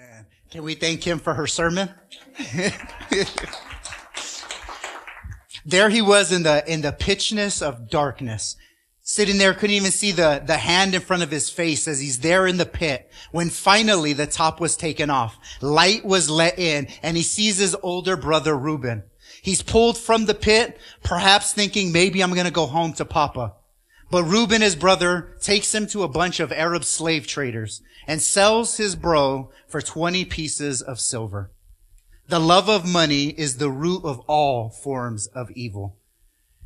man. Can we thank him for her sermon? there he was in the, in the pitchness of darkness. Sitting there, couldn't even see the, the hand in front of his face as he's there in the pit. When finally the top was taken off, light was let in and he sees his older brother Reuben. He's pulled from the pit, perhaps thinking maybe I'm going to go home to Papa. But Reuben, his brother, takes him to a bunch of Arab slave traders and sells his bro for 20 pieces of silver. The love of money is the root of all forms of evil.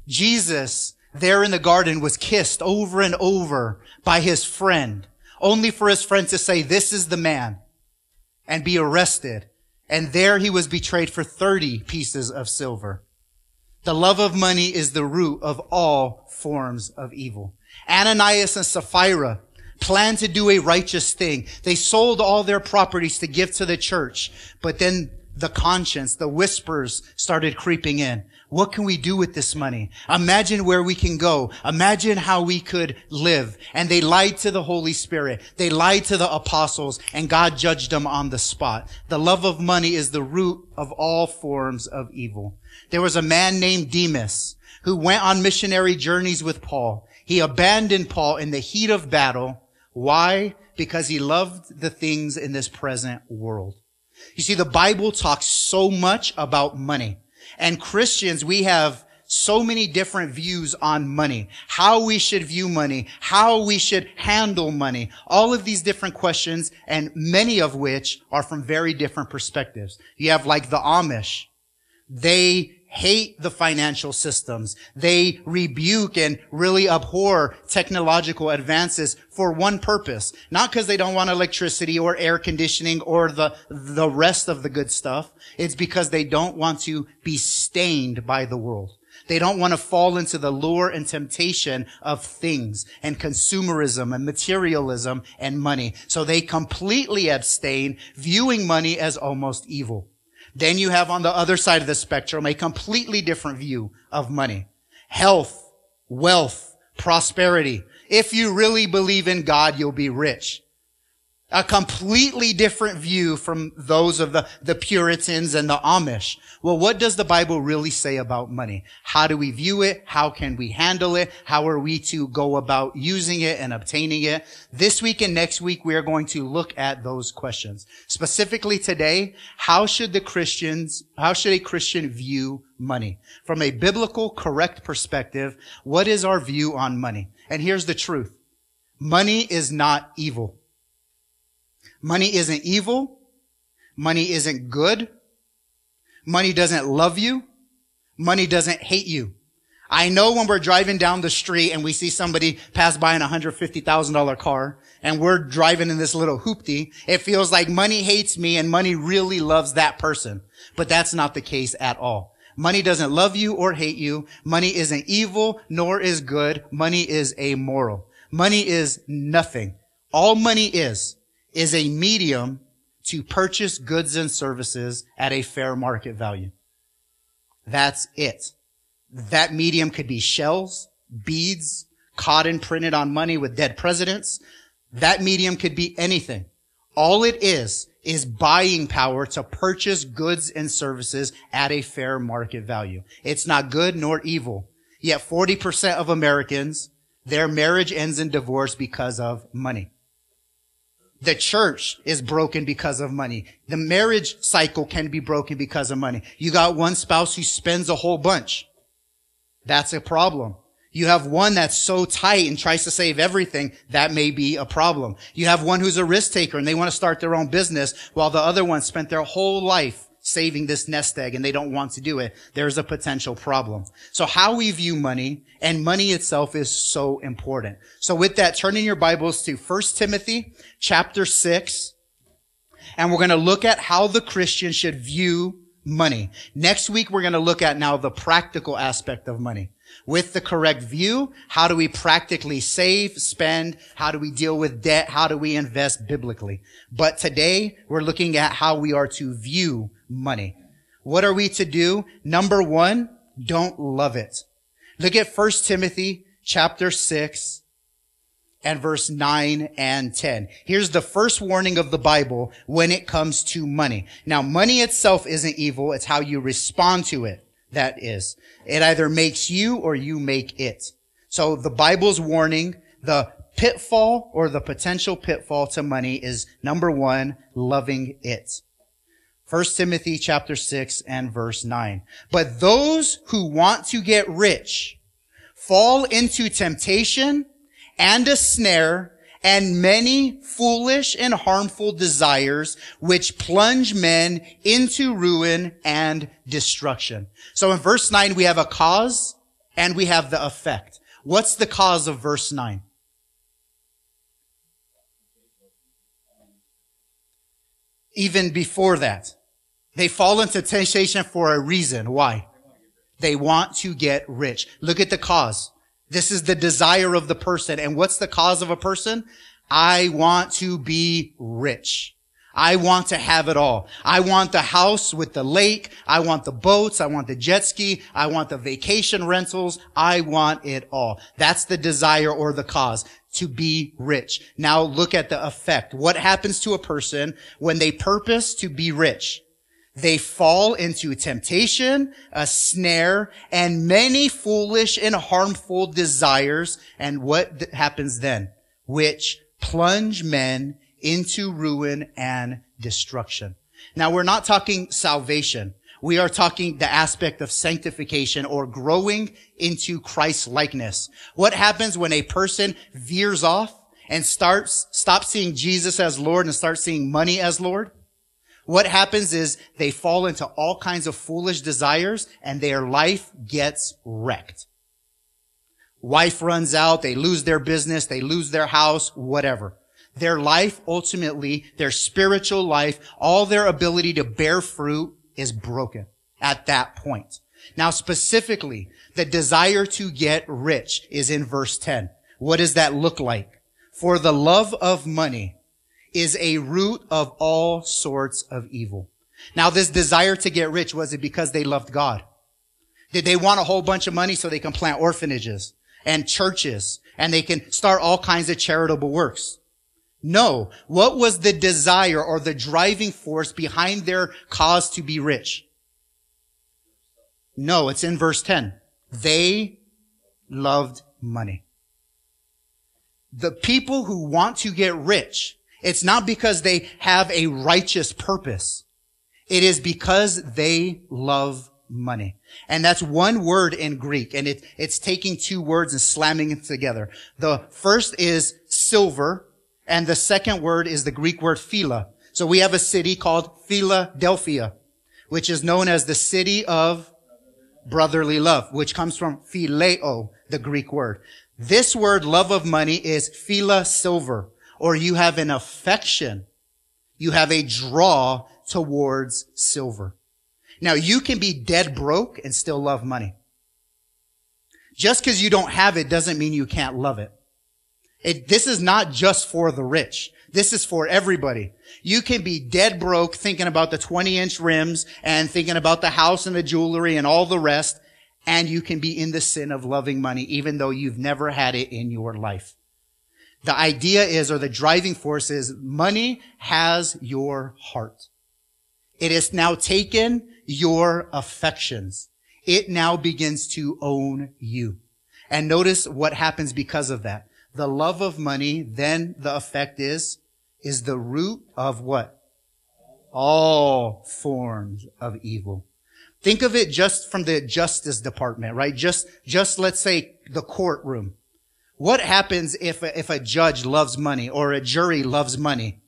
Jesus, there in the garden, was kissed over and over by his friend, only for his friend to say, this is the man, and be arrested. And there he was betrayed for 30 pieces of silver. The love of money is the root of all forms of evil. Ananias and Sapphira planned to do a righteous thing. They sold all their properties to give to the church, but then the conscience, the whispers started creeping in. What can we do with this money? Imagine where we can go. Imagine how we could live. And they lied to the Holy Spirit. They lied to the apostles and God judged them on the spot. The love of money is the root of all forms of evil. There was a man named Demas who went on missionary journeys with Paul. He abandoned Paul in the heat of battle. Why? Because he loved the things in this present world. You see, the Bible talks so much about money. And Christians, we have so many different views on money, how we should view money, how we should handle money, all of these different questions, and many of which are from very different perspectives. You have like the Amish. They hate the financial systems. They rebuke and really abhor technological advances for one purpose. Not because they don't want electricity or air conditioning or the, the rest of the good stuff. It's because they don't want to be stained by the world. They don't want to fall into the lure and temptation of things and consumerism and materialism and money. So they completely abstain, viewing money as almost evil. Then you have on the other side of the spectrum a completely different view of money. Health, wealth, prosperity. If you really believe in God, you'll be rich a completely different view from those of the, the Puritans and the Amish. Well, what does the Bible really say about money? How do we view it? How can we handle it? How are we to go about using it and obtaining it? This week and next week, we are going to look at those questions. Specifically today, how should the Christians, how should a Christian view money? From a biblical correct perspective, what is our view on money? And here's the truth. Money is not evil. Money isn't evil. Money isn't good. Money doesn't love you. Money doesn't hate you. I know when we're driving down the street and we see somebody pass by in a $150,000 car and we're driving in this little hoopty, it feels like money hates me and money really loves that person. But that's not the case at all. Money doesn't love you or hate you. Money isn't evil nor is good. Money is amoral. Money is nothing. All money is is a medium to purchase goods and services at a fair market value. That's it. That medium could be shells, beads, cotton printed on money with dead presidents. That medium could be anything. All it is, is buying power to purchase goods and services at a fair market value. It's not good nor evil. Yet 40% of Americans, their marriage ends in divorce because of money. The church is broken because of money. The marriage cycle can be broken because of money. You got one spouse who spends a whole bunch. That's a problem. You have one that's so tight and tries to save everything. That may be a problem. You have one who's a risk taker and they want to start their own business while the other one spent their whole life saving this nest egg and they don't want to do it, there's a potential problem. So how we view money and money itself is so important. So with that, turn in your Bibles to 1 Timothy chapter 6 and we're going to look at how the Christian should view money. Next week, we're going to look at now the practical aspect of money. With the correct view, how do we practically save, spend? How do we deal with debt? How do we invest biblically? But today, we're looking at how we are to view money. What are we to do? Number one, don't love it. Look at 1 Timothy chapter 6 and verse 9 and 10. Here's the first warning of the Bible when it comes to money. Now, money itself isn't evil. It's how you respond to it. That is. It either makes you or you make it. So the Bible's warning, the pitfall or the potential pitfall to money is number one, loving it. 1 Timothy chapter 6 and verse 9. But those who want to get rich fall into temptation and a snare and many foolish and harmful desires which plunge men into ruin and destruction. So in verse 9 we have a cause and we have the effect. What's the cause of verse 9? Even before that, they fall into temptation for a reason. Why? They want to get rich. Look at the cause. This is the desire of the person. And what's the cause of a person? I want to be rich. I want to have it all. I want the house with the lake. I want the boats. I want the jet ski. I want the vacation rentals. I want it all. That's the desire or the cause to be rich. Now look at the effect. What happens to a person when they purpose to be rich? They fall into temptation, a snare, and many foolish and harmful desires. And what th- happens then? Which plunge men into ruin and destruction. Now we're not talking salvation. We are talking the aspect of sanctification or growing into Christ likeness. What happens when a person veers off and starts, stops seeing Jesus as Lord and starts seeing money as Lord? What happens is they fall into all kinds of foolish desires and their life gets wrecked. Wife runs out, they lose their business, they lose their house, whatever. Their life, ultimately, their spiritual life, all their ability to bear fruit is broken at that point. Now, specifically, the desire to get rich is in verse 10. What does that look like? For the love of money is a root of all sorts of evil. Now, this desire to get rich, was it because they loved God? Did they want a whole bunch of money so they can plant orphanages and churches and they can start all kinds of charitable works? No. What was the desire or the driving force behind their cause to be rich? No, it's in verse 10. They loved money. The people who want to get rich it's not because they have a righteous purpose. It is because they love money. And that's one word in Greek, and it, it's taking two words and slamming it together. The first is silver, and the second word is the Greek word phila. So we have a city called Philadelphia, which is known as the city of brotherly love, which comes from phileo, the Greek word. This word, love of money, is phila silver or you have an affection. You have a draw towards silver. Now you can be dead broke and still love money. Just because you don't have it doesn't mean you can't love it. it. This is not just for the rich. This is for everybody. You can be dead broke thinking about the 20 inch rims and thinking about the house and the jewelry and all the rest. And you can be in the sin of loving money even though you've never had it in your life. The idea is, or the driving force is, money has your heart. It has now taken your affections. It now begins to own you. And notice what happens because of that. The love of money, then the effect is, is the root of what? All forms of evil. Think of it just from the justice department, right? Just, just let's say the courtroom. What happens if a, if a judge loves money or a jury loves money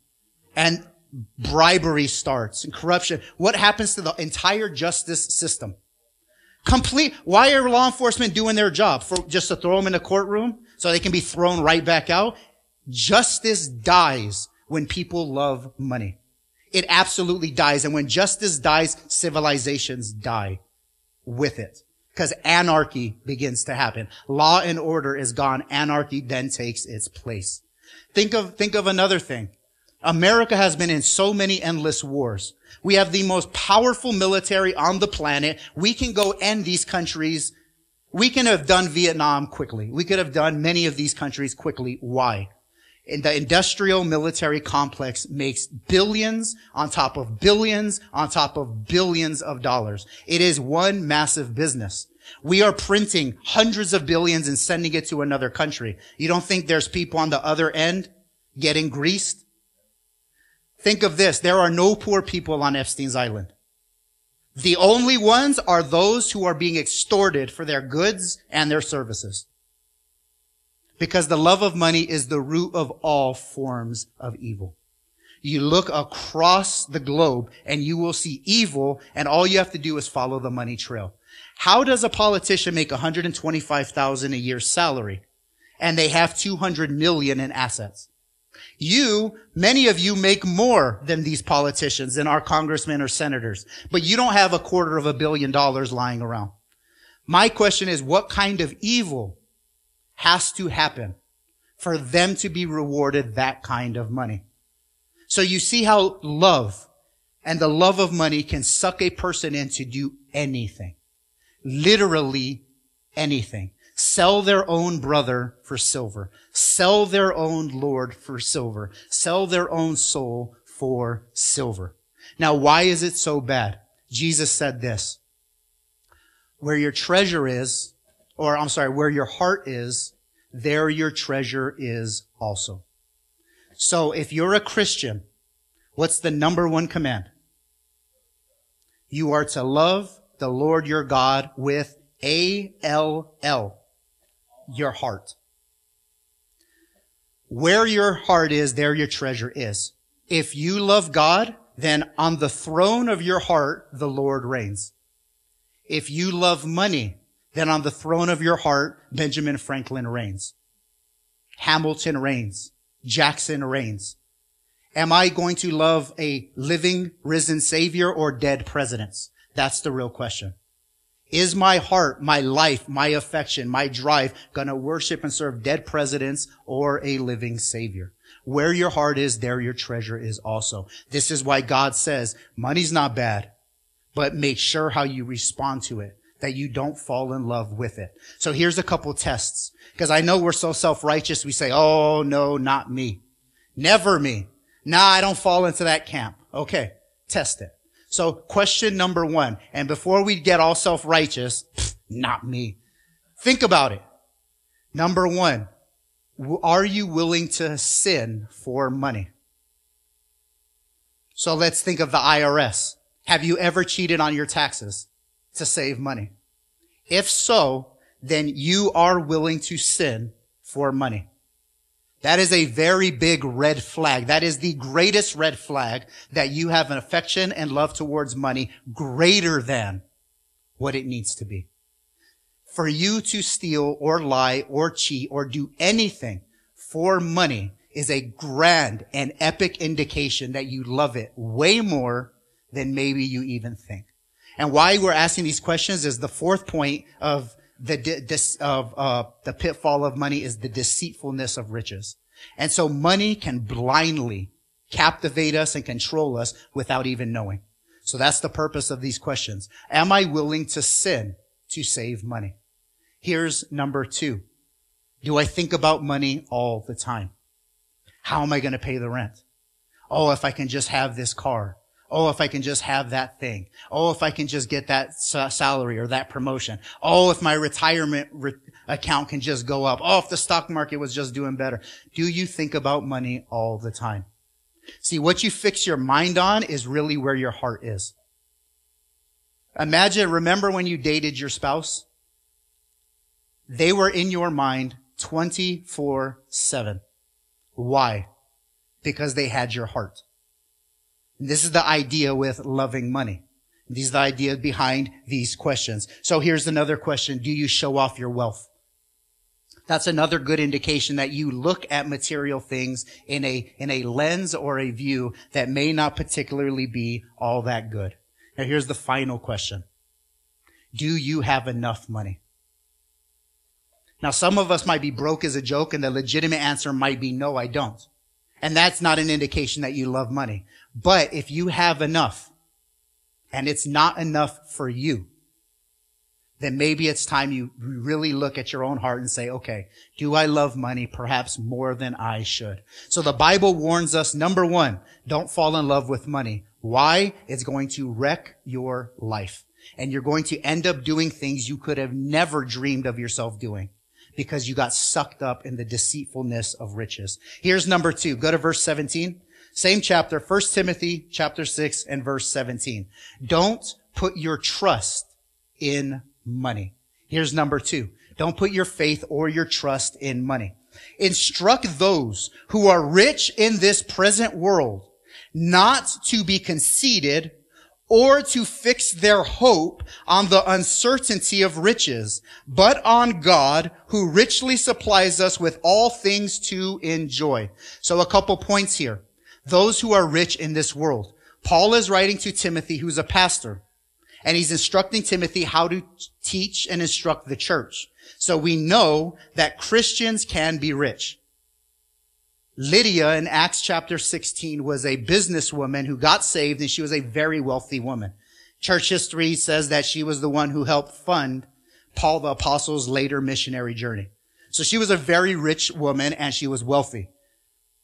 and bribery starts and corruption? What happens to the entire justice system? Complete. Why are law enforcement doing their job? For just to throw them in a courtroom so they can be thrown right back out? Justice dies when people love money. It absolutely dies. And when justice dies, civilizations die with it because anarchy begins to happen. Law and order is gone. Anarchy then takes its place. Think of, think of another thing. America has been in so many endless wars. We have the most powerful military on the planet. We can go end these countries. We can have done Vietnam quickly. We could have done many of these countries quickly. Why? And the industrial military complex makes billions on top of billions on top of billions of dollars. It is one massive business. We are printing hundreds of billions and sending it to another country. You don't think there's people on the other end getting greased? Think of this. There are no poor people on Epstein's Island. The only ones are those who are being extorted for their goods and their services. Because the love of money is the root of all forms of evil. You look across the globe and you will see evil and all you have to do is follow the money trail. How does a politician make 125,000 a year salary and they have 200 million in assets? You, many of you make more than these politicians, than our congressmen or senators, but you don't have a quarter of a billion dollars lying around. My question is, what kind of evil has to happen for them to be rewarded that kind of money? So you see how love and the love of money can suck a person in to do anything. Literally anything. Sell their own brother for silver. Sell their own Lord for silver. Sell their own soul for silver. Now, why is it so bad? Jesus said this. Where your treasure is, or I'm sorry, where your heart is, there your treasure is also. So if you're a Christian, what's the number one command? You are to love the Lord your God with A-L-L, your heart. Where your heart is, there your treasure is. If you love God, then on the throne of your heart, the Lord reigns. If you love money, then on the throne of your heart, Benjamin Franklin reigns. Hamilton reigns. Jackson reigns. Am I going to love a living, risen savior or dead presidents? That's the real question. Is my heart, my life, my affection, my drive going to worship and serve dead presidents or a living savior? Where your heart is, there your treasure is also. This is why God says money's not bad, but make sure how you respond to it, that you don't fall in love with it. So here's a couple tests. Because I know we're so self-righteous, we say, oh no, not me. Never me. Nah, I don't fall into that camp. Okay, test it. So question number one, and before we get all self-righteous, not me. Think about it. Number one, are you willing to sin for money? So let's think of the IRS. Have you ever cheated on your taxes to save money? If so, then you are willing to sin for money. That is a very big red flag. That is the greatest red flag that you have an affection and love towards money greater than what it needs to be. For you to steal or lie or cheat or do anything for money is a grand and epic indication that you love it way more than maybe you even think. And why we're asking these questions is the fourth point of the of uh, the pitfall of money is the deceitfulness of riches. And so money can blindly captivate us and control us without even knowing. So that's the purpose of these questions. Am I willing to sin to save money? Here's number two. Do I think about money all the time? How am I going to pay the rent? Oh, if I can just have this car. Oh, if I can just have that thing. Oh, if I can just get that salary or that promotion. Oh, if my retirement re- account can just go up. Oh, if the stock market was just doing better. Do you think about money all the time? See, what you fix your mind on is really where your heart is. Imagine, remember when you dated your spouse? They were in your mind 24-7. Why? Because they had your heart. This is the idea with loving money. These the idea behind these questions. So here's another question. Do you show off your wealth? That's another good indication that you look at material things in a, in a lens or a view that may not particularly be all that good. Now here's the final question. Do you have enough money? Now some of us might be broke as a joke and the legitimate answer might be no, I don't. And that's not an indication that you love money. But if you have enough and it's not enough for you, then maybe it's time you really look at your own heart and say, okay, do I love money perhaps more than I should? So the Bible warns us, number one, don't fall in love with money. Why? It's going to wreck your life. And you're going to end up doing things you could have never dreamed of yourself doing because you got sucked up in the deceitfulness of riches. Here's number two. Go to verse 17. Same chapter, 1 Timothy chapter 6 and verse 17. Don't put your trust in money. Here's number two. Don't put your faith or your trust in money. Instruct those who are rich in this present world not to be conceited or to fix their hope on the uncertainty of riches, but on God who richly supplies us with all things to enjoy. So a couple points here. Those who are rich in this world. Paul is writing to Timothy, who's a pastor, and he's instructing Timothy how to teach and instruct the church. So we know that Christians can be rich. Lydia in Acts chapter 16 was a businesswoman who got saved and she was a very wealthy woman. Church history says that she was the one who helped fund Paul the apostle's later missionary journey. So she was a very rich woman and she was wealthy.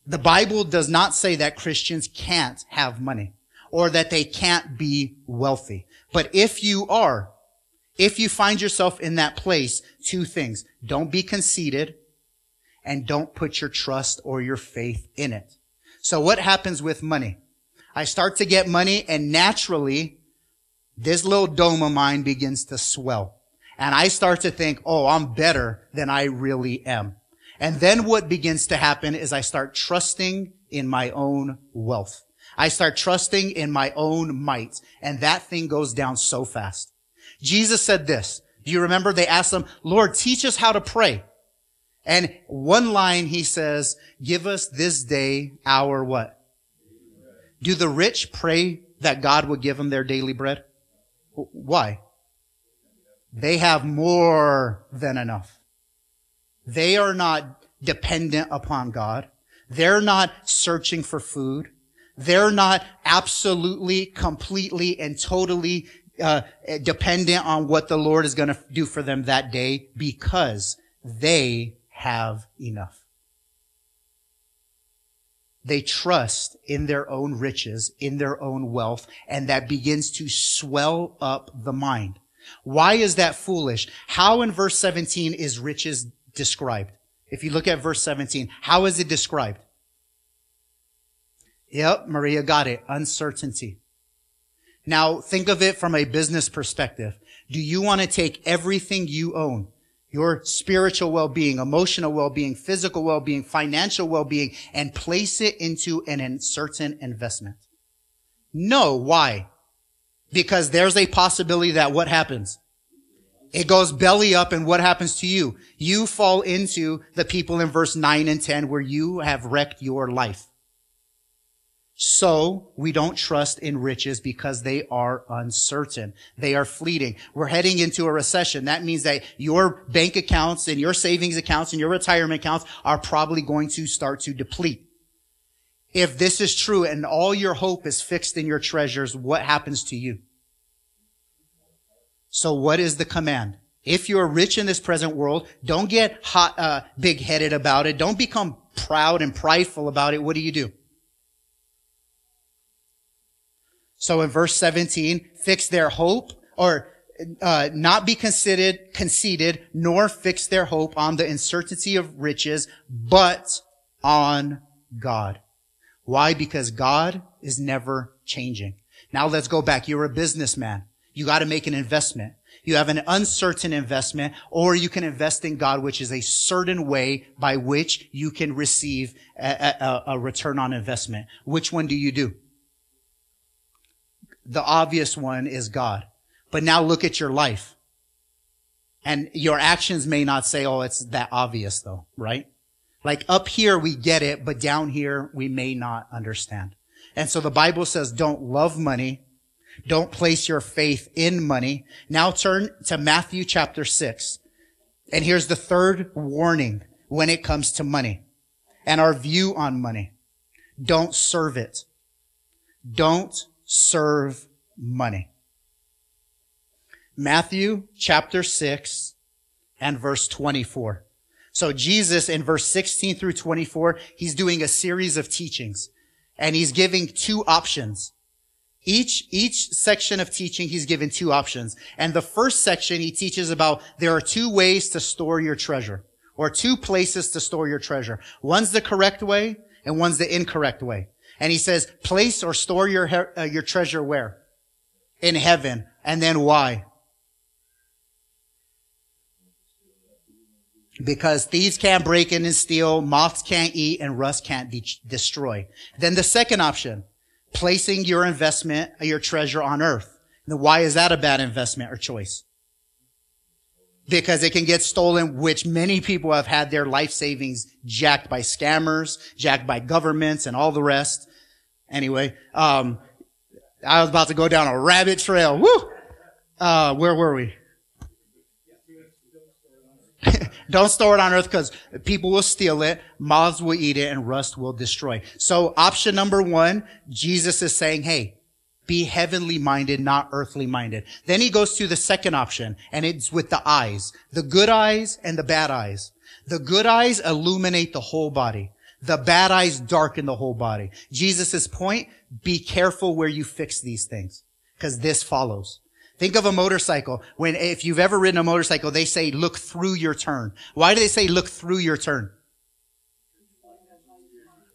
The Bible does not say that Christians can't have money or that they can't be wealthy. But if you are, if you find yourself in that place, two things. Don't be conceited and don't put your trust or your faith in it. So what happens with money? I start to get money and naturally this little dome of mine begins to swell. And I start to think, oh, I'm better than I really am. And then what begins to happen is I start trusting in my own wealth. I start trusting in my own might. And that thing goes down so fast. Jesus said this. Do you remember they asked him, Lord, teach us how to pray. And one line he says, give us this day our what? Do the rich pray that God would give them their daily bread? Why? They have more than enough. They are not dependent upon God. They're not searching for food. They're not absolutely, completely, and totally uh, dependent on what the Lord is going to do for them that day because they have enough. They trust in their own riches, in their own wealth, and that begins to swell up the mind. Why is that foolish? How in verse 17 is riches described? If you look at verse 17, how is it described? Yep, Maria got it. Uncertainty. Now think of it from a business perspective. Do you want to take everything you own your spiritual well-being, emotional well-being, physical well-being, financial well-being, and place it into an uncertain investment? No. Why? Because there's a possibility that what happens? It goes belly up and what happens to you? You fall into the people in verse 9 and 10 where you have wrecked your life. So we don't trust in riches because they are uncertain. They are fleeting. We're heading into a recession. That means that your bank accounts and your savings accounts and your retirement accounts are probably going to start to deplete. If this is true and all your hope is fixed in your treasures, what happens to you? So what is the command? If you're rich in this present world, don't get hot, uh, big-headed about it. Don't become proud and prideful about it. What do you do? So in verse 17, fix their hope or uh, not be considered conceited, nor fix their hope on the uncertainty of riches, but on God. Why? Because God is never changing. Now let's go back. You're a businessman. You got to make an investment. You have an uncertain investment, or you can invest in God, which is a certain way by which you can receive a, a, a return on investment. Which one do you do? the obvious one is God. But now look at your life. And your actions may not say, oh, it's that obvious though, right? Like up here we get it, but down here we may not understand. And so the Bible says don't love money. Don't place your faith in money. Now turn to Matthew chapter six. And here's the third warning when it comes to money and our view on money. Don't serve it. Don't serve money. Matthew chapter 6 and verse 24. So Jesus in verse 16 through 24, he's doing a series of teachings and he's giving two options. Each, each section of teaching, he's given two options. And the first section, he teaches about there are two ways to store your treasure or two places to store your treasure. One's the correct way and one's the incorrect way. And he says, place or store your, uh, your treasure where? In heaven. And then why? Because thieves can't break in and steal, moths can't eat, and rust can't de- destroy. Then the second option, placing your investment, your treasure on earth. Now, why is that a bad investment or choice? Because it can get stolen, which many people have had their life savings jacked by scammers, jacked by governments, and all the rest. Anyway, um, I was about to go down a rabbit trail. Woo! Uh, where were we? Don't store it on earth because people will steal it, moths will eat it, and rust will destroy. So option number one, Jesus is saying, hey, be heavenly minded, not earthly minded. Then he goes to the second option, and it's with the eyes. The good eyes and the bad eyes. The good eyes illuminate the whole body. The bad eyes darken the whole body. Jesus' point, be careful where you fix these things. Because this follows. Think of a motorcycle. When, if you've ever ridden a motorcycle, they say look through your turn. Why do they say look through your turn?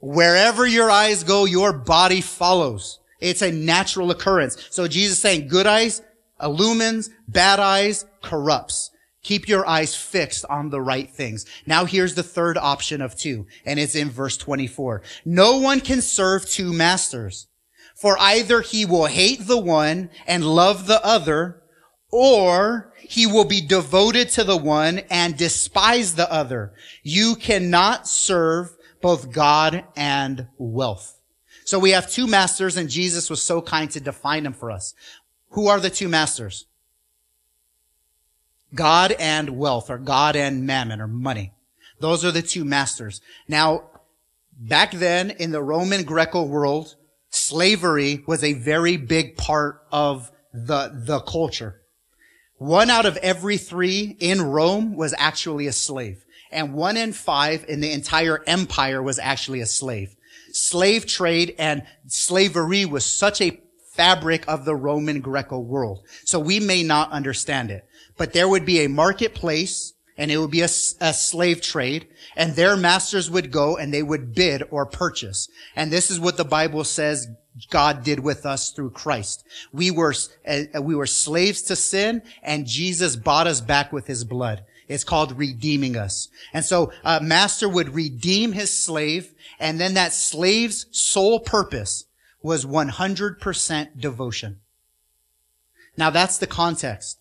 Wherever your eyes go, your body follows. It's a natural occurrence. So Jesus saying good eyes illumines, bad eyes corrupts. Keep your eyes fixed on the right things. Now here's the third option of two, and it's in verse 24. No one can serve two masters. For either he will hate the one and love the other, or he will be devoted to the one and despise the other. You cannot serve both God and wealth. So we have two masters and Jesus was so kind to define them for us. Who are the two masters? God and wealth or God and mammon or money. Those are the two masters. Now, back then in the Roman Greco world, slavery was a very big part of the, the culture. One out of every three in Rome was actually a slave. And one in five in the entire empire was actually a slave. Slave trade and slavery was such a fabric of the Roman Greco world. So we may not understand it, but there would be a marketplace and it would be a, a, slave trade and their masters would go and they would bid or purchase. And this is what the Bible says God did with us through Christ. We were, uh, we were slaves to sin and Jesus bought us back with his blood. It's called redeeming us. And so a master would redeem his slave and then that slave's sole purpose was 100% devotion. Now that's the context.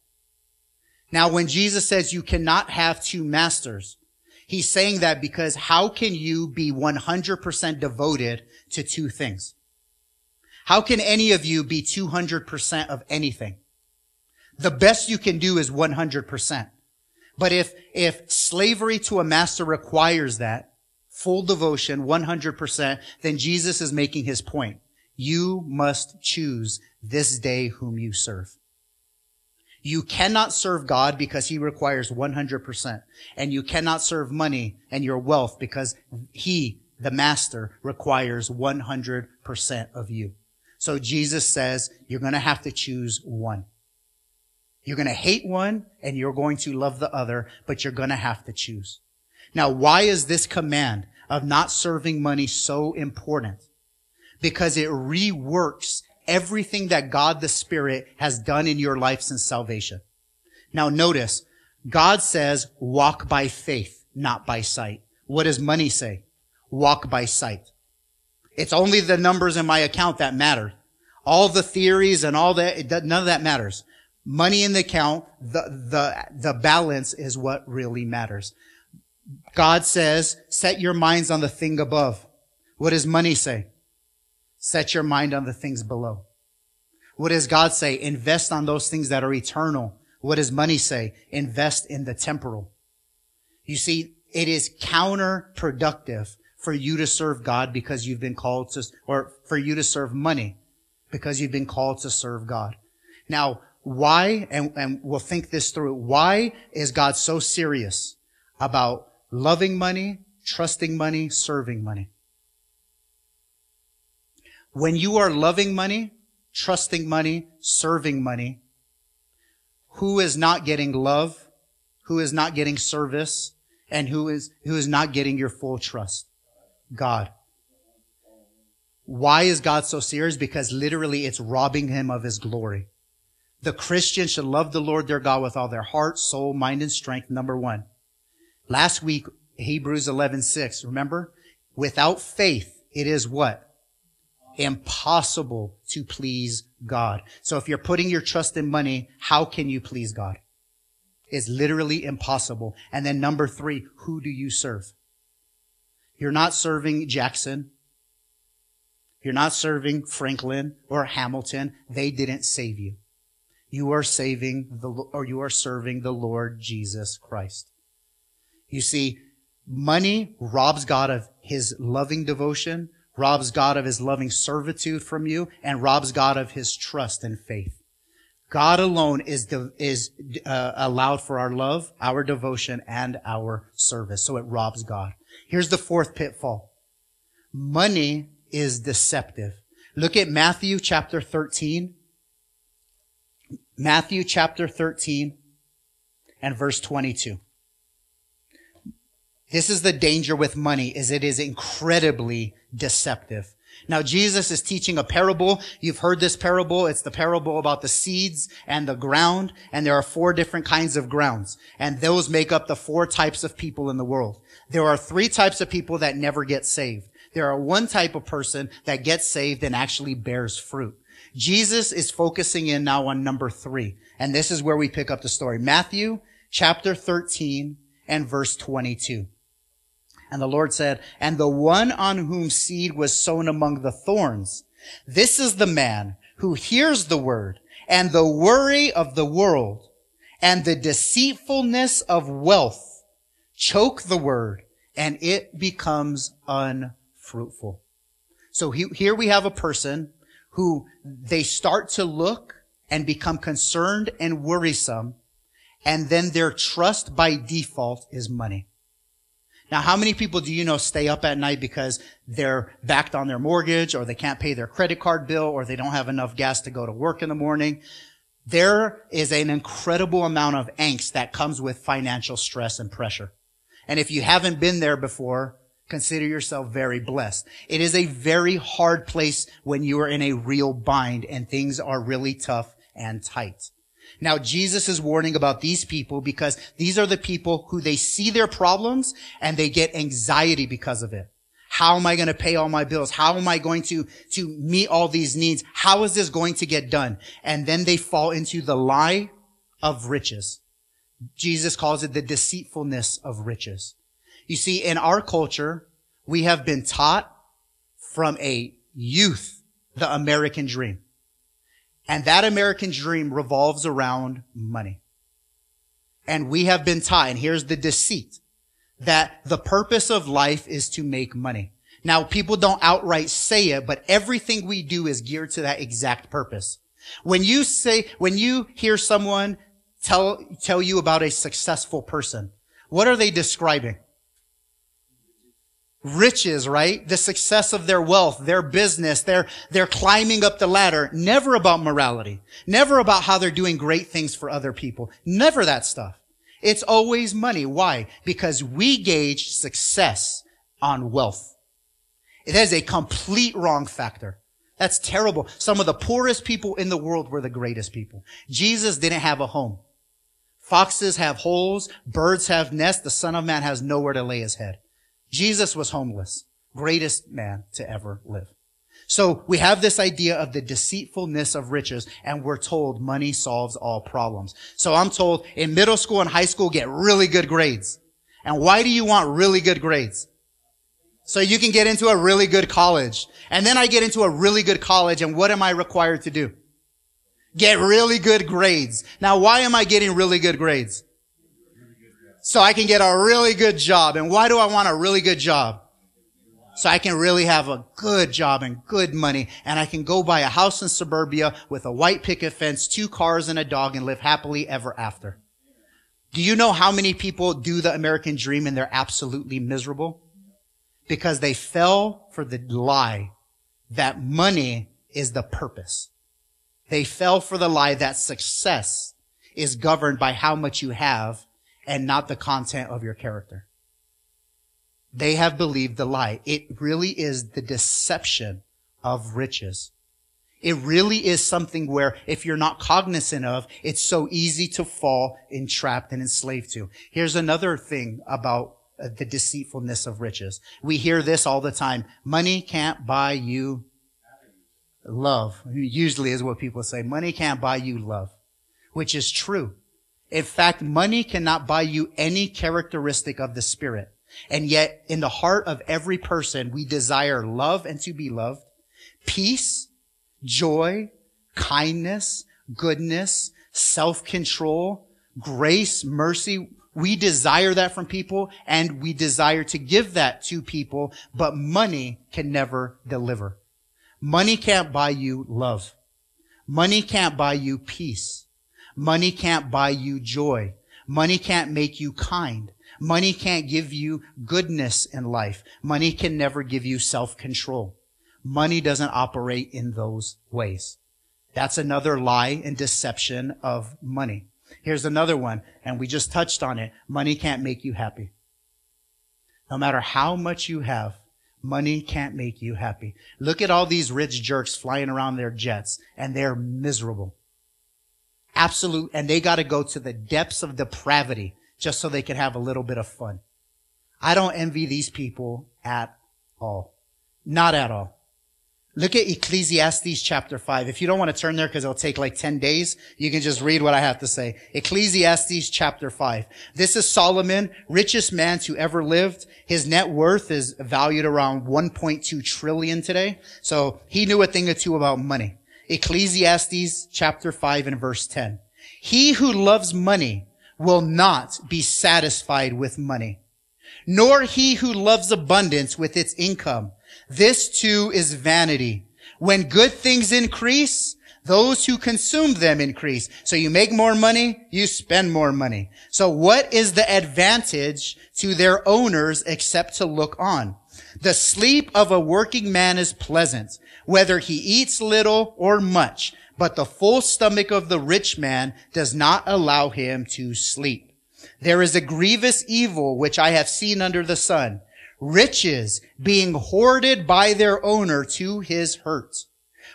Now, when Jesus says you cannot have two masters, he's saying that because how can you be 100% devoted to two things? How can any of you be 200% of anything? The best you can do is 100%. But if, if slavery to a master requires that, full devotion, 100%, then Jesus is making his point. You must choose this day whom you serve. You cannot serve God because he requires 100%. And you cannot serve money and your wealth because he, the master, requires 100% of you. So Jesus says you're going to have to choose one. You're going to hate one and you're going to love the other, but you're going to have to choose. Now, why is this command of not serving money so important? Because it reworks everything that God the Spirit has done in your life since salvation. Now notice, God says, walk by faith, not by sight. What does money say? Walk by sight. It's only the numbers in my account that matter. All the theories and all that, none of that matters. Money in the account, the, the, the balance is what really matters. God says, set your minds on the thing above. What does money say? Set your mind on the things below. What does God say? Invest on those things that are eternal. What does money say? Invest in the temporal. You see, it is counterproductive for you to serve God because you've been called to, or for you to serve money because you've been called to serve God. Now, why, and, and we'll think this through, why is God so serious about loving money, trusting money, serving money? When you are loving money, trusting money, serving money, who is not getting love, who is not getting service, and who is, who is not getting your full trust? God. Why is God so serious? Because literally it's robbing him of his glory. The Christian should love the Lord their God with all their heart, soul, mind, and strength. Number one. Last week, Hebrews 11, 6. Remember? Without faith, it is what? Impossible to please God. So if you're putting your trust in money, how can you please God? It's literally impossible. And then number three, who do you serve? You're not serving Jackson. You're not serving Franklin or Hamilton. They didn't save you. You are saving the, or you are serving the Lord Jesus Christ. You see, money robs God of his loving devotion, robs God of his loving servitude from you, and robs God of his trust and faith. God alone is, is uh, allowed for our love, our devotion, and our service. So it robs God. Here's the fourth pitfall. Money is deceptive. Look at Matthew chapter 13. Matthew chapter 13 and verse 22. This is the danger with money is it is incredibly deceptive. Now Jesus is teaching a parable. You've heard this parable. It's the parable about the seeds and the ground. And there are four different kinds of grounds. And those make up the four types of people in the world. There are three types of people that never get saved. There are one type of person that gets saved and actually bears fruit. Jesus is focusing in now on number three. And this is where we pick up the story. Matthew chapter 13 and verse 22. And the Lord said, and the one on whom seed was sown among the thorns, this is the man who hears the word and the worry of the world and the deceitfulness of wealth choke the word and it becomes unfruitful. So he, here we have a person who they start to look and become concerned and worrisome and then their trust by default is money. Now, how many people do you know stay up at night because they're backed on their mortgage or they can't pay their credit card bill or they don't have enough gas to go to work in the morning? There is an incredible amount of angst that comes with financial stress and pressure. And if you haven't been there before, consider yourself very blessed. It is a very hard place when you are in a real bind and things are really tough and tight. Now, Jesus is warning about these people because these are the people who they see their problems and they get anxiety because of it. How am I going to pay all my bills? How am I going to, to meet all these needs? How is this going to get done? And then they fall into the lie of riches. Jesus calls it the deceitfulness of riches. You see, in our culture, we have been taught from a youth the American dream. And that American dream revolves around money. And we have been taught, and here's the deceit, that the purpose of life is to make money. Now, people don't outright say it, but everything we do is geared to that exact purpose. When you say, when you hear someone tell, tell you about a successful person, what are they describing? Riches, right? The success of their wealth, their business, their, they're climbing up the ladder. Never about morality. Never about how they're doing great things for other people. Never that stuff. It's always money. Why? Because we gauge success on wealth. It is a complete wrong factor. That's terrible. Some of the poorest people in the world were the greatest people. Jesus didn't have a home. Foxes have holes. Birds have nests. The son of man has nowhere to lay his head. Jesus was homeless, greatest man to ever live. So we have this idea of the deceitfulness of riches and we're told money solves all problems. So I'm told in middle school and high school get really good grades. And why do you want really good grades? So you can get into a really good college. And then I get into a really good college and what am I required to do? Get really good grades. Now why am I getting really good grades? So I can get a really good job. And why do I want a really good job? So I can really have a good job and good money and I can go buy a house in suburbia with a white picket fence, two cars and a dog and live happily ever after. Do you know how many people do the American dream and they're absolutely miserable? Because they fell for the lie that money is the purpose. They fell for the lie that success is governed by how much you have and not the content of your character. They have believed the lie. It really is the deception of riches. It really is something where if you're not cognizant of, it's so easy to fall entrapped and enslaved to. Here's another thing about uh, the deceitfulness of riches. We hear this all the time. Money can't buy you love. Usually is what people say. Money can't buy you love, which is true. In fact, money cannot buy you any characteristic of the spirit. And yet in the heart of every person, we desire love and to be loved, peace, joy, kindness, goodness, self-control, grace, mercy. We desire that from people and we desire to give that to people, but money can never deliver. Money can't buy you love. Money can't buy you peace. Money can't buy you joy. Money can't make you kind. Money can't give you goodness in life. Money can never give you self-control. Money doesn't operate in those ways. That's another lie and deception of money. Here's another one, and we just touched on it. Money can't make you happy. No matter how much you have, money can't make you happy. Look at all these rich jerks flying around their jets, and they're miserable. Absolute, and they gotta go to the depths of depravity just so they can have a little bit of fun. I don't envy these people at all. Not at all. Look at Ecclesiastes chapter 5. If you don't want to turn there because it'll take like 10 days, you can just read what I have to say. Ecclesiastes chapter 5. This is Solomon, richest man to ever lived. His net worth is valued around 1.2 trillion today. So he knew a thing or two about money. Ecclesiastes chapter 5 and verse 10. He who loves money will not be satisfied with money, nor he who loves abundance with its income. This too is vanity. When good things increase, those who consume them increase. So you make more money, you spend more money. So what is the advantage to their owners except to look on? The sleep of a working man is pleasant, whether he eats little or much but the full stomach of the rich man does not allow him to sleep. There is a grievous evil which I have seen under the sun. Riches being hoarded by their owner to his hurt.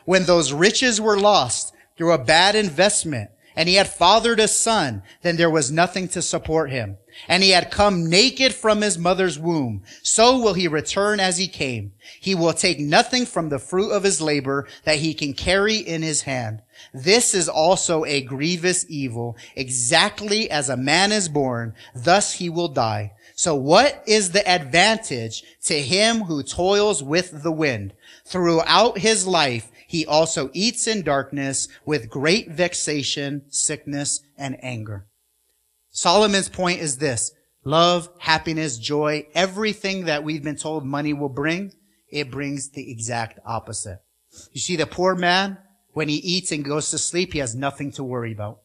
When those riches were lost through a bad investment, and he had fathered a son, then there was nothing to support him. And he had come naked from his mother's womb. So will he return as he came. He will take nothing from the fruit of his labor that he can carry in his hand. This is also a grievous evil. Exactly as a man is born, thus he will die. So what is the advantage to him who toils with the wind? Throughout his life, he also eats in darkness with great vexation, sickness, and anger. Solomon's point is this. Love, happiness, joy, everything that we've been told money will bring, it brings the exact opposite. You see, the poor man, when he eats and goes to sleep, he has nothing to worry about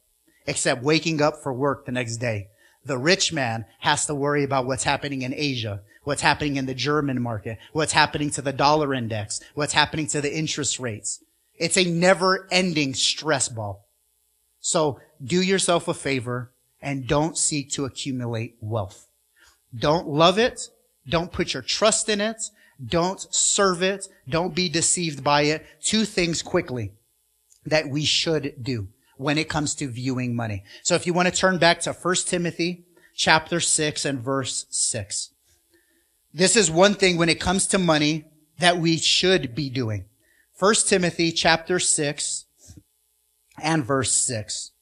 except waking up for work the next day. The rich man has to worry about what's happening in Asia, what's happening in the German market, what's happening to the dollar index, what's happening to the interest rates. It's a never ending stress ball. So do yourself a favor and don't seek to accumulate wealth. Don't love it. Don't put your trust in it. Don't serve it. Don't be deceived by it. Two things quickly that we should do when it comes to viewing money. So if you want to turn back to 1 Timothy chapter 6 and verse 6. This is one thing when it comes to money that we should be doing. 1 Timothy chapter 6 and verse 6.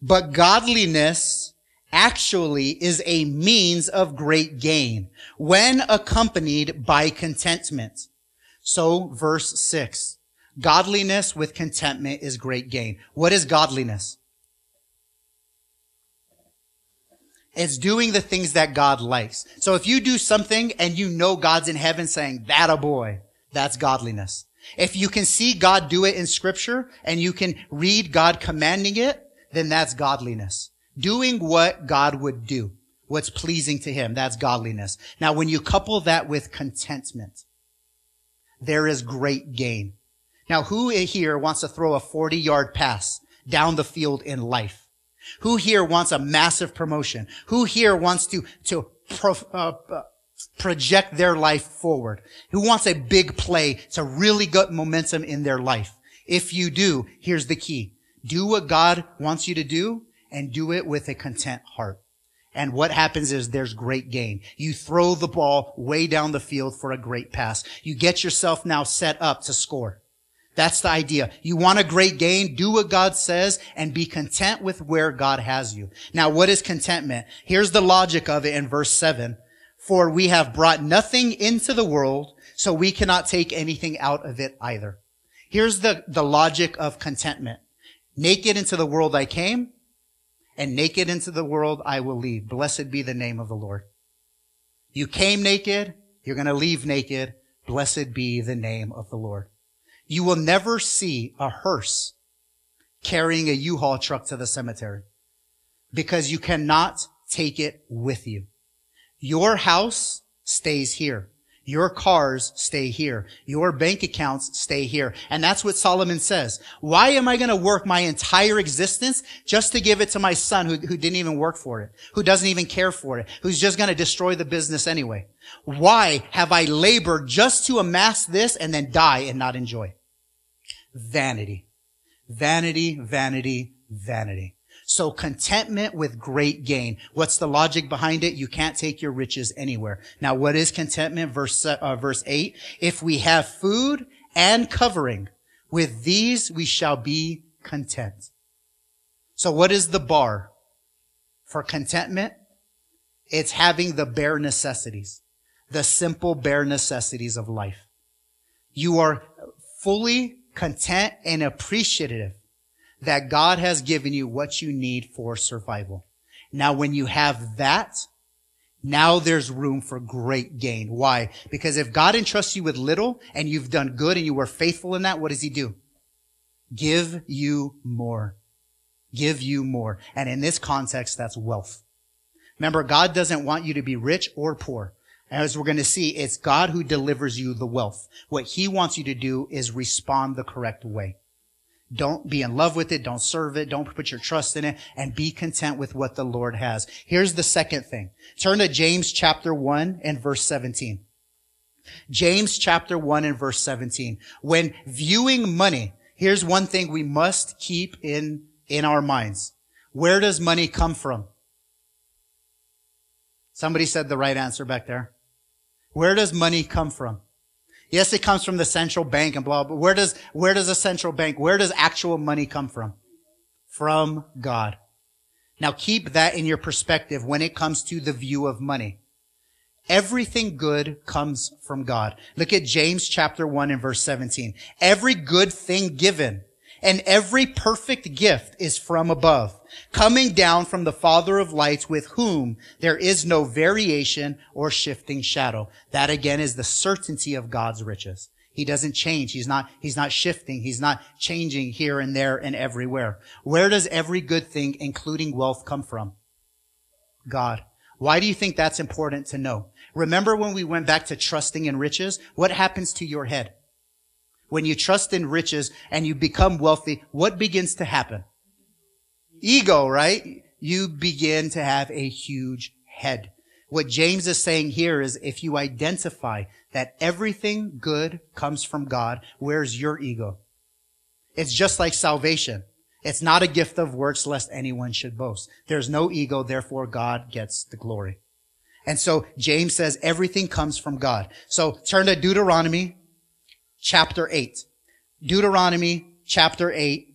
But godliness actually is a means of great gain when accompanied by contentment. So verse 6. Godliness with contentment is great gain. What is godliness? It's doing the things that God likes. So if you do something and you know God's in heaven saying, that a boy, that's godliness. If you can see God do it in scripture and you can read God commanding it, then that's godliness. Doing what God would do, what's pleasing to him, that's godliness. Now, when you couple that with contentment, there is great gain. Now, who here wants to throw a 40 yard pass down the field in life? Who here wants a massive promotion? Who here wants to, to pro, uh, project their life forward? Who wants a big play to really get momentum in their life? If you do, here's the key. Do what God wants you to do and do it with a content heart. And what happens is there's great gain. You throw the ball way down the field for a great pass. You get yourself now set up to score. That's the idea. You want a great gain, do what God says, and be content with where God has you. Now, what is contentment? Here's the logic of it in verse 7. For we have brought nothing into the world, so we cannot take anything out of it either. Here's the, the logic of contentment. Naked into the world I came, and naked into the world I will leave. Blessed be the name of the Lord. You came naked, you're going to leave naked. Blessed be the name of the Lord. You will never see a hearse carrying a U-Haul truck to the cemetery because you cannot take it with you. Your house stays here. Your cars stay here. Your bank accounts stay here. And that's what Solomon says. Why am I going to work my entire existence just to give it to my son who, who didn't even work for it, who doesn't even care for it, who's just going to destroy the business anyway? Why have I labored just to amass this and then die and not enjoy? Vanity. Vanity, vanity, vanity. So contentment with great gain. What's the logic behind it? You can't take your riches anywhere. Now, what is contentment? Verse, uh, verse eight. If we have food and covering, with these we shall be content. So what is the bar for contentment? It's having the bare necessities, the simple bare necessities of life. You are fully content and appreciative that God has given you what you need for survival. Now, when you have that, now there's room for great gain. Why? Because if God entrusts you with little and you've done good and you were faithful in that, what does he do? Give you more. Give you more. And in this context, that's wealth. Remember, God doesn't want you to be rich or poor. As we're going to see, it's God who delivers you the wealth. What he wants you to do is respond the correct way. Don't be in love with it. Don't serve it. Don't put your trust in it and be content with what the Lord has. Here's the second thing. Turn to James chapter 1 and verse 17. James chapter 1 and verse 17. When viewing money, here's one thing we must keep in, in our minds. Where does money come from? Somebody said the right answer back there. Where does money come from? Yes, it comes from the central bank and blah, but where does, where does a central bank, where does actual money come from? From God. Now keep that in your perspective when it comes to the view of money. Everything good comes from God. Look at James chapter 1 and verse 17. Every good thing given and every perfect gift is from above, coming down from the Father of lights with whom there is no variation or shifting shadow. That again is the certainty of God's riches. He doesn't change. He's not, he's not shifting. He's not changing here and there and everywhere. Where does every good thing, including wealth, come from? God. Why do you think that's important to know? Remember when we went back to trusting in riches? What happens to your head? When you trust in riches and you become wealthy, what begins to happen? Ego, right? You begin to have a huge head. What James is saying here is if you identify that everything good comes from God, where's your ego? It's just like salvation. It's not a gift of works lest anyone should boast. There's no ego, therefore God gets the glory. And so James says everything comes from God. So turn to Deuteronomy chapter 8. Deuteronomy chapter 8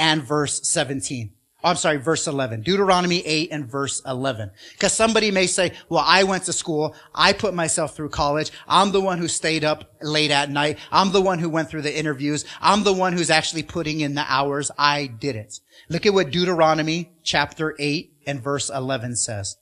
and verse 17. I'm sorry, verse 11. Deuteronomy 8 and verse 11. Because somebody may say, well, I went to school. I put myself through college. I'm the one who stayed up late at night. I'm the one who went through the interviews. I'm the one who's actually putting in the hours. I did it. Look at what Deuteronomy chapter 8 and verse 11 says.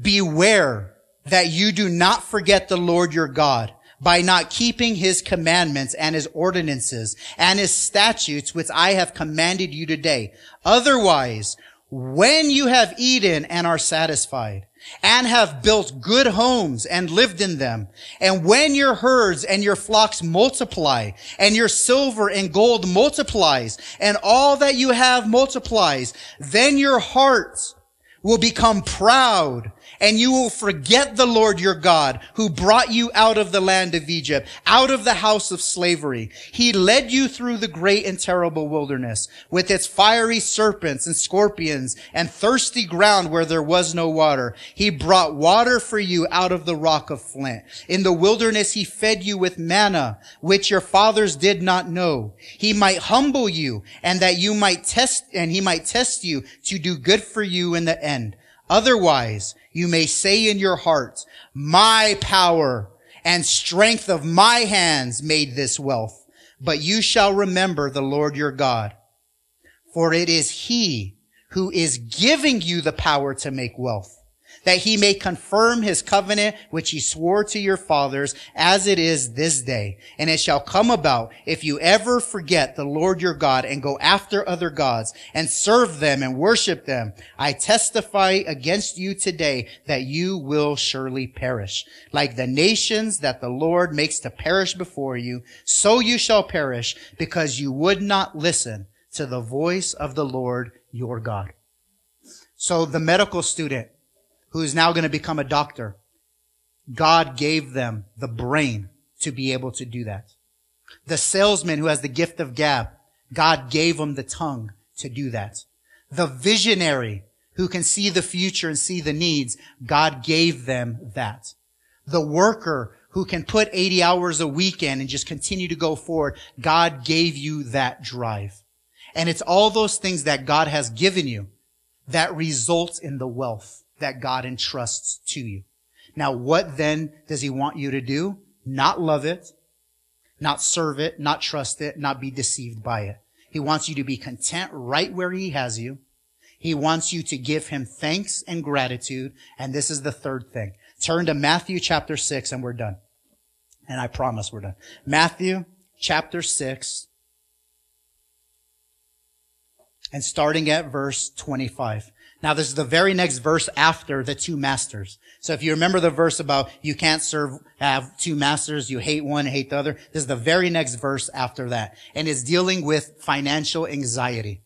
Beware that you do not forget the Lord your God by not keeping his commandments and his ordinances and his statutes, which I have commanded you today. Otherwise, when you have eaten and are satisfied and have built good homes and lived in them, and when your herds and your flocks multiply and your silver and gold multiplies and all that you have multiplies, then your hearts will become proud and you will forget the Lord your God who brought you out of the land of Egypt, out of the house of slavery. He led you through the great and terrible wilderness with its fiery serpents and scorpions and thirsty ground where there was no water. He brought water for you out of the rock of flint. In the wilderness, he fed you with manna, which your fathers did not know. He might humble you and that you might test, and he might test you to do good for you in the end. Otherwise, you may say in your heart, my power and strength of my hands made this wealth. But you shall remember the Lord your God. For it is he who is giving you the power to make wealth that he may confirm his covenant which he swore to your fathers as it is this day. And it shall come about if you ever forget the Lord your God and go after other gods and serve them and worship them. I testify against you today that you will surely perish. Like the nations that the Lord makes to perish before you, so you shall perish because you would not listen to the voice of the Lord your God. So the medical student who is now going to become a doctor. God gave them the brain to be able to do that. The salesman who has the gift of gab, God gave him the tongue to do that. The visionary who can see the future and see the needs, God gave them that. The worker who can put 80 hours a weekend and just continue to go forward, God gave you that drive. And it's all those things that God has given you that results in the wealth that God entrusts to you. Now, what then does he want you to do? Not love it, not serve it, not trust it, not be deceived by it. He wants you to be content right where he has you. He wants you to give him thanks and gratitude. And this is the third thing. Turn to Matthew chapter six and we're done. And I promise we're done. Matthew chapter six and starting at verse 25. Now, this is the very next verse after the two masters. So if you remember the verse about you can't serve, have two masters, you hate one, hate the other, this is the very next verse after that. And it's dealing with financial anxiety.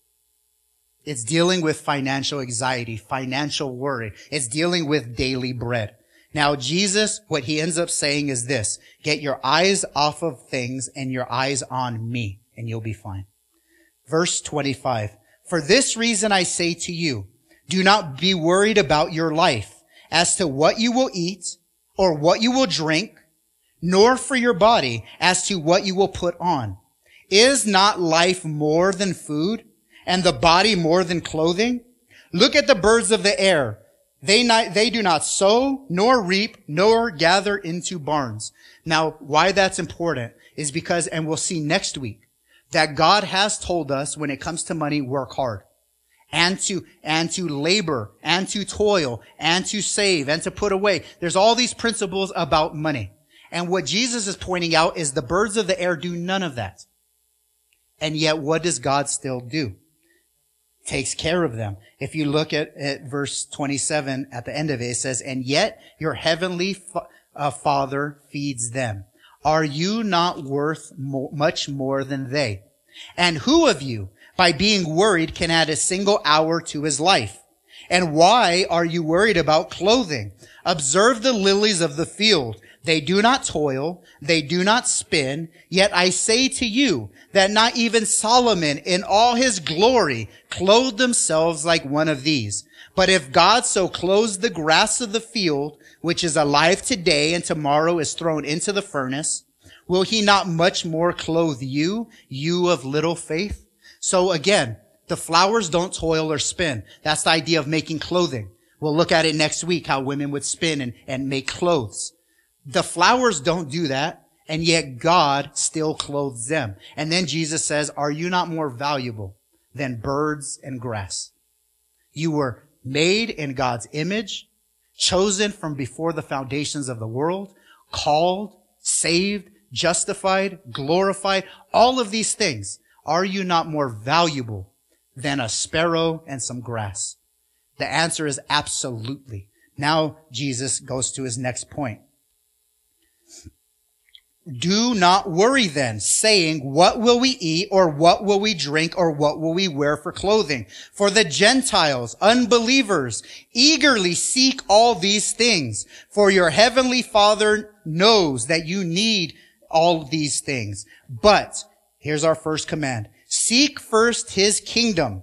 It's dealing with financial anxiety, financial worry. It's dealing with daily bread. Now, Jesus, what he ends up saying is this, get your eyes off of things and your eyes on me, and you'll be fine. Verse 25. For this reason I say to you, do not be worried about your life as to what you will eat or what you will drink, nor for your body as to what you will put on. Is not life more than food and the body more than clothing? Look at the birds of the air. They not, they do not sow, nor reap, nor gather into barns. Now, why that's important is because, and we'll see next week, that God has told us when it comes to money, work hard and to, and to labor and to toil and to save and to put away. There's all these principles about money. And what Jesus is pointing out is the birds of the air do none of that. And yet what does God still do? Takes care of them. If you look at, at verse 27 at the end of it, it says, and yet your heavenly fa- uh, father feeds them. Are you not worth mo- much more than they? And who of you, by being worried can add a single hour to his life. And why are you worried about clothing? Observe the lilies of the field. They do not toil. They do not spin. Yet I say to you that not even Solomon in all his glory clothed themselves like one of these. But if God so clothes the grass of the field, which is alive today and tomorrow is thrown into the furnace, will he not much more clothe you, you of little faith? So again, The flowers don't toil or spin. That's the idea of making clothing. We'll look at it next week, how women would spin and, and make clothes. The flowers don't do that, and yet God still clothes them. And then Jesus says, are you not more valuable than birds and grass? You were made in God's image, chosen from before the foundations of the world, called, saved, justified, glorified, all of these things. Are you not more valuable than a sparrow and some grass? The answer is absolutely. Now Jesus goes to his next point. Do not worry then, saying, what will we eat or what will we drink or what will we wear for clothing? For the Gentiles, unbelievers, eagerly seek all these things. For your heavenly father knows that you need all these things. But here's our first command. Seek first his kingdom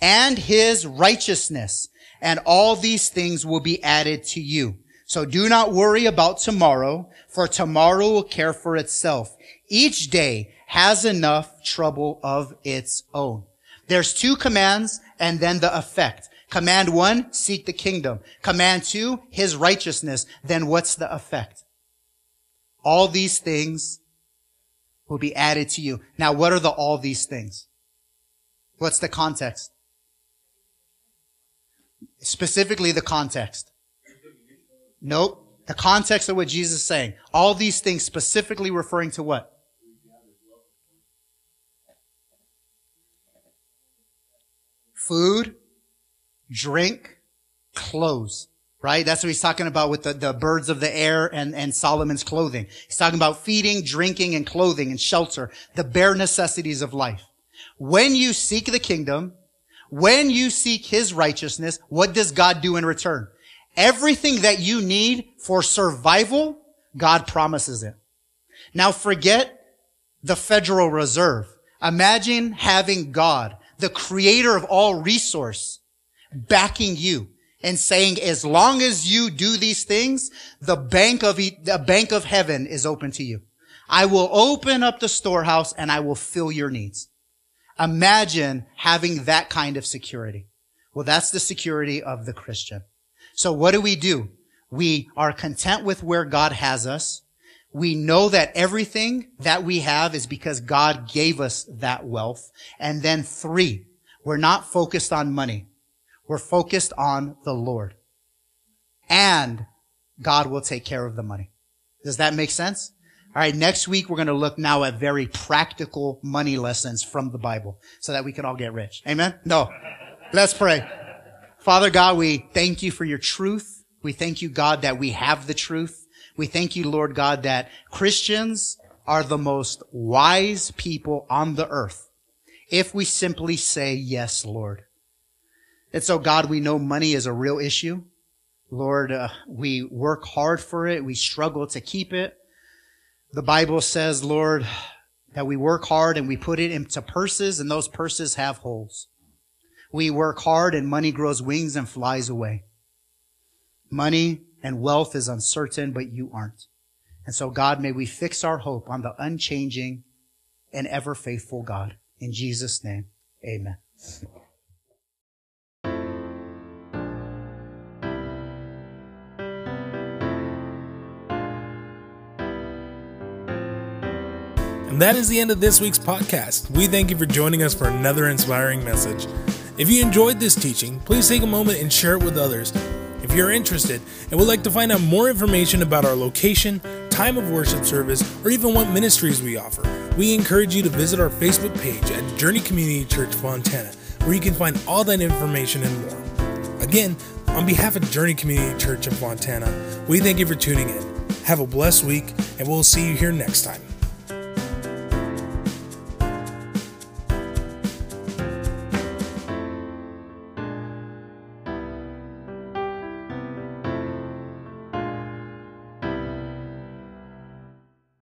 and his righteousness and all these things will be added to you. So do not worry about tomorrow, for tomorrow will care for itself. Each day has enough trouble of its own. There's two commands and then the effect. Command one, seek the kingdom. Command two, his righteousness. Then what's the effect? All these things will be added to you. Now, what are the all these things? What's the context? Specifically the context. Nope. The context of what Jesus is saying. All these things specifically referring to what? Food, drink, clothes. Right? That's what he's talking about with the, the birds of the air and, and Solomon's clothing. He's talking about feeding, drinking, and clothing and shelter, the bare necessities of life. When you seek the kingdom, when you seek his righteousness, what does God do in return? Everything that you need for survival, God promises it. Now forget the Federal Reserve. Imagine having God, the creator of all resource, backing you and saying, as long as you do these things, the bank of, the bank of heaven is open to you. I will open up the storehouse and I will fill your needs. Imagine having that kind of security. Well, that's the security of the Christian. So what do we do? We are content with where God has us. We know that everything that we have is because God gave us that wealth. And then three, we're not focused on money. We're focused on the Lord. And God will take care of the money. Does that make sense? All right. Next week, we're going to look now at very practical money lessons from the Bible so that we can all get rich. Amen. No, let's pray. Father God, we thank you for your truth. We thank you, God, that we have the truth. We thank you, Lord God, that Christians are the most wise people on the earth if we simply say, yes, Lord. And so, God, we know money is a real issue. Lord, uh, we work hard for it. We struggle to keep it. The Bible says, Lord, that we work hard and we put it into purses and those purses have holes. We work hard and money grows wings and flies away. Money and wealth is uncertain, but you aren't. And so God, may we fix our hope on the unchanging and ever faithful God. In Jesus' name, amen. That is the end of this week's podcast. We thank you for joining us for another inspiring message. If you enjoyed this teaching, please take a moment and share it with others. If you're interested and would like to find out more information about our location, time of worship service, or even what ministries we offer, we encourage you to visit our Facebook page at Journey Community Church Fontana, where you can find all that information and more. Again, on behalf of Journey Community Church in Fontana, we thank you for tuning in. Have a blessed week, and we'll see you here next time.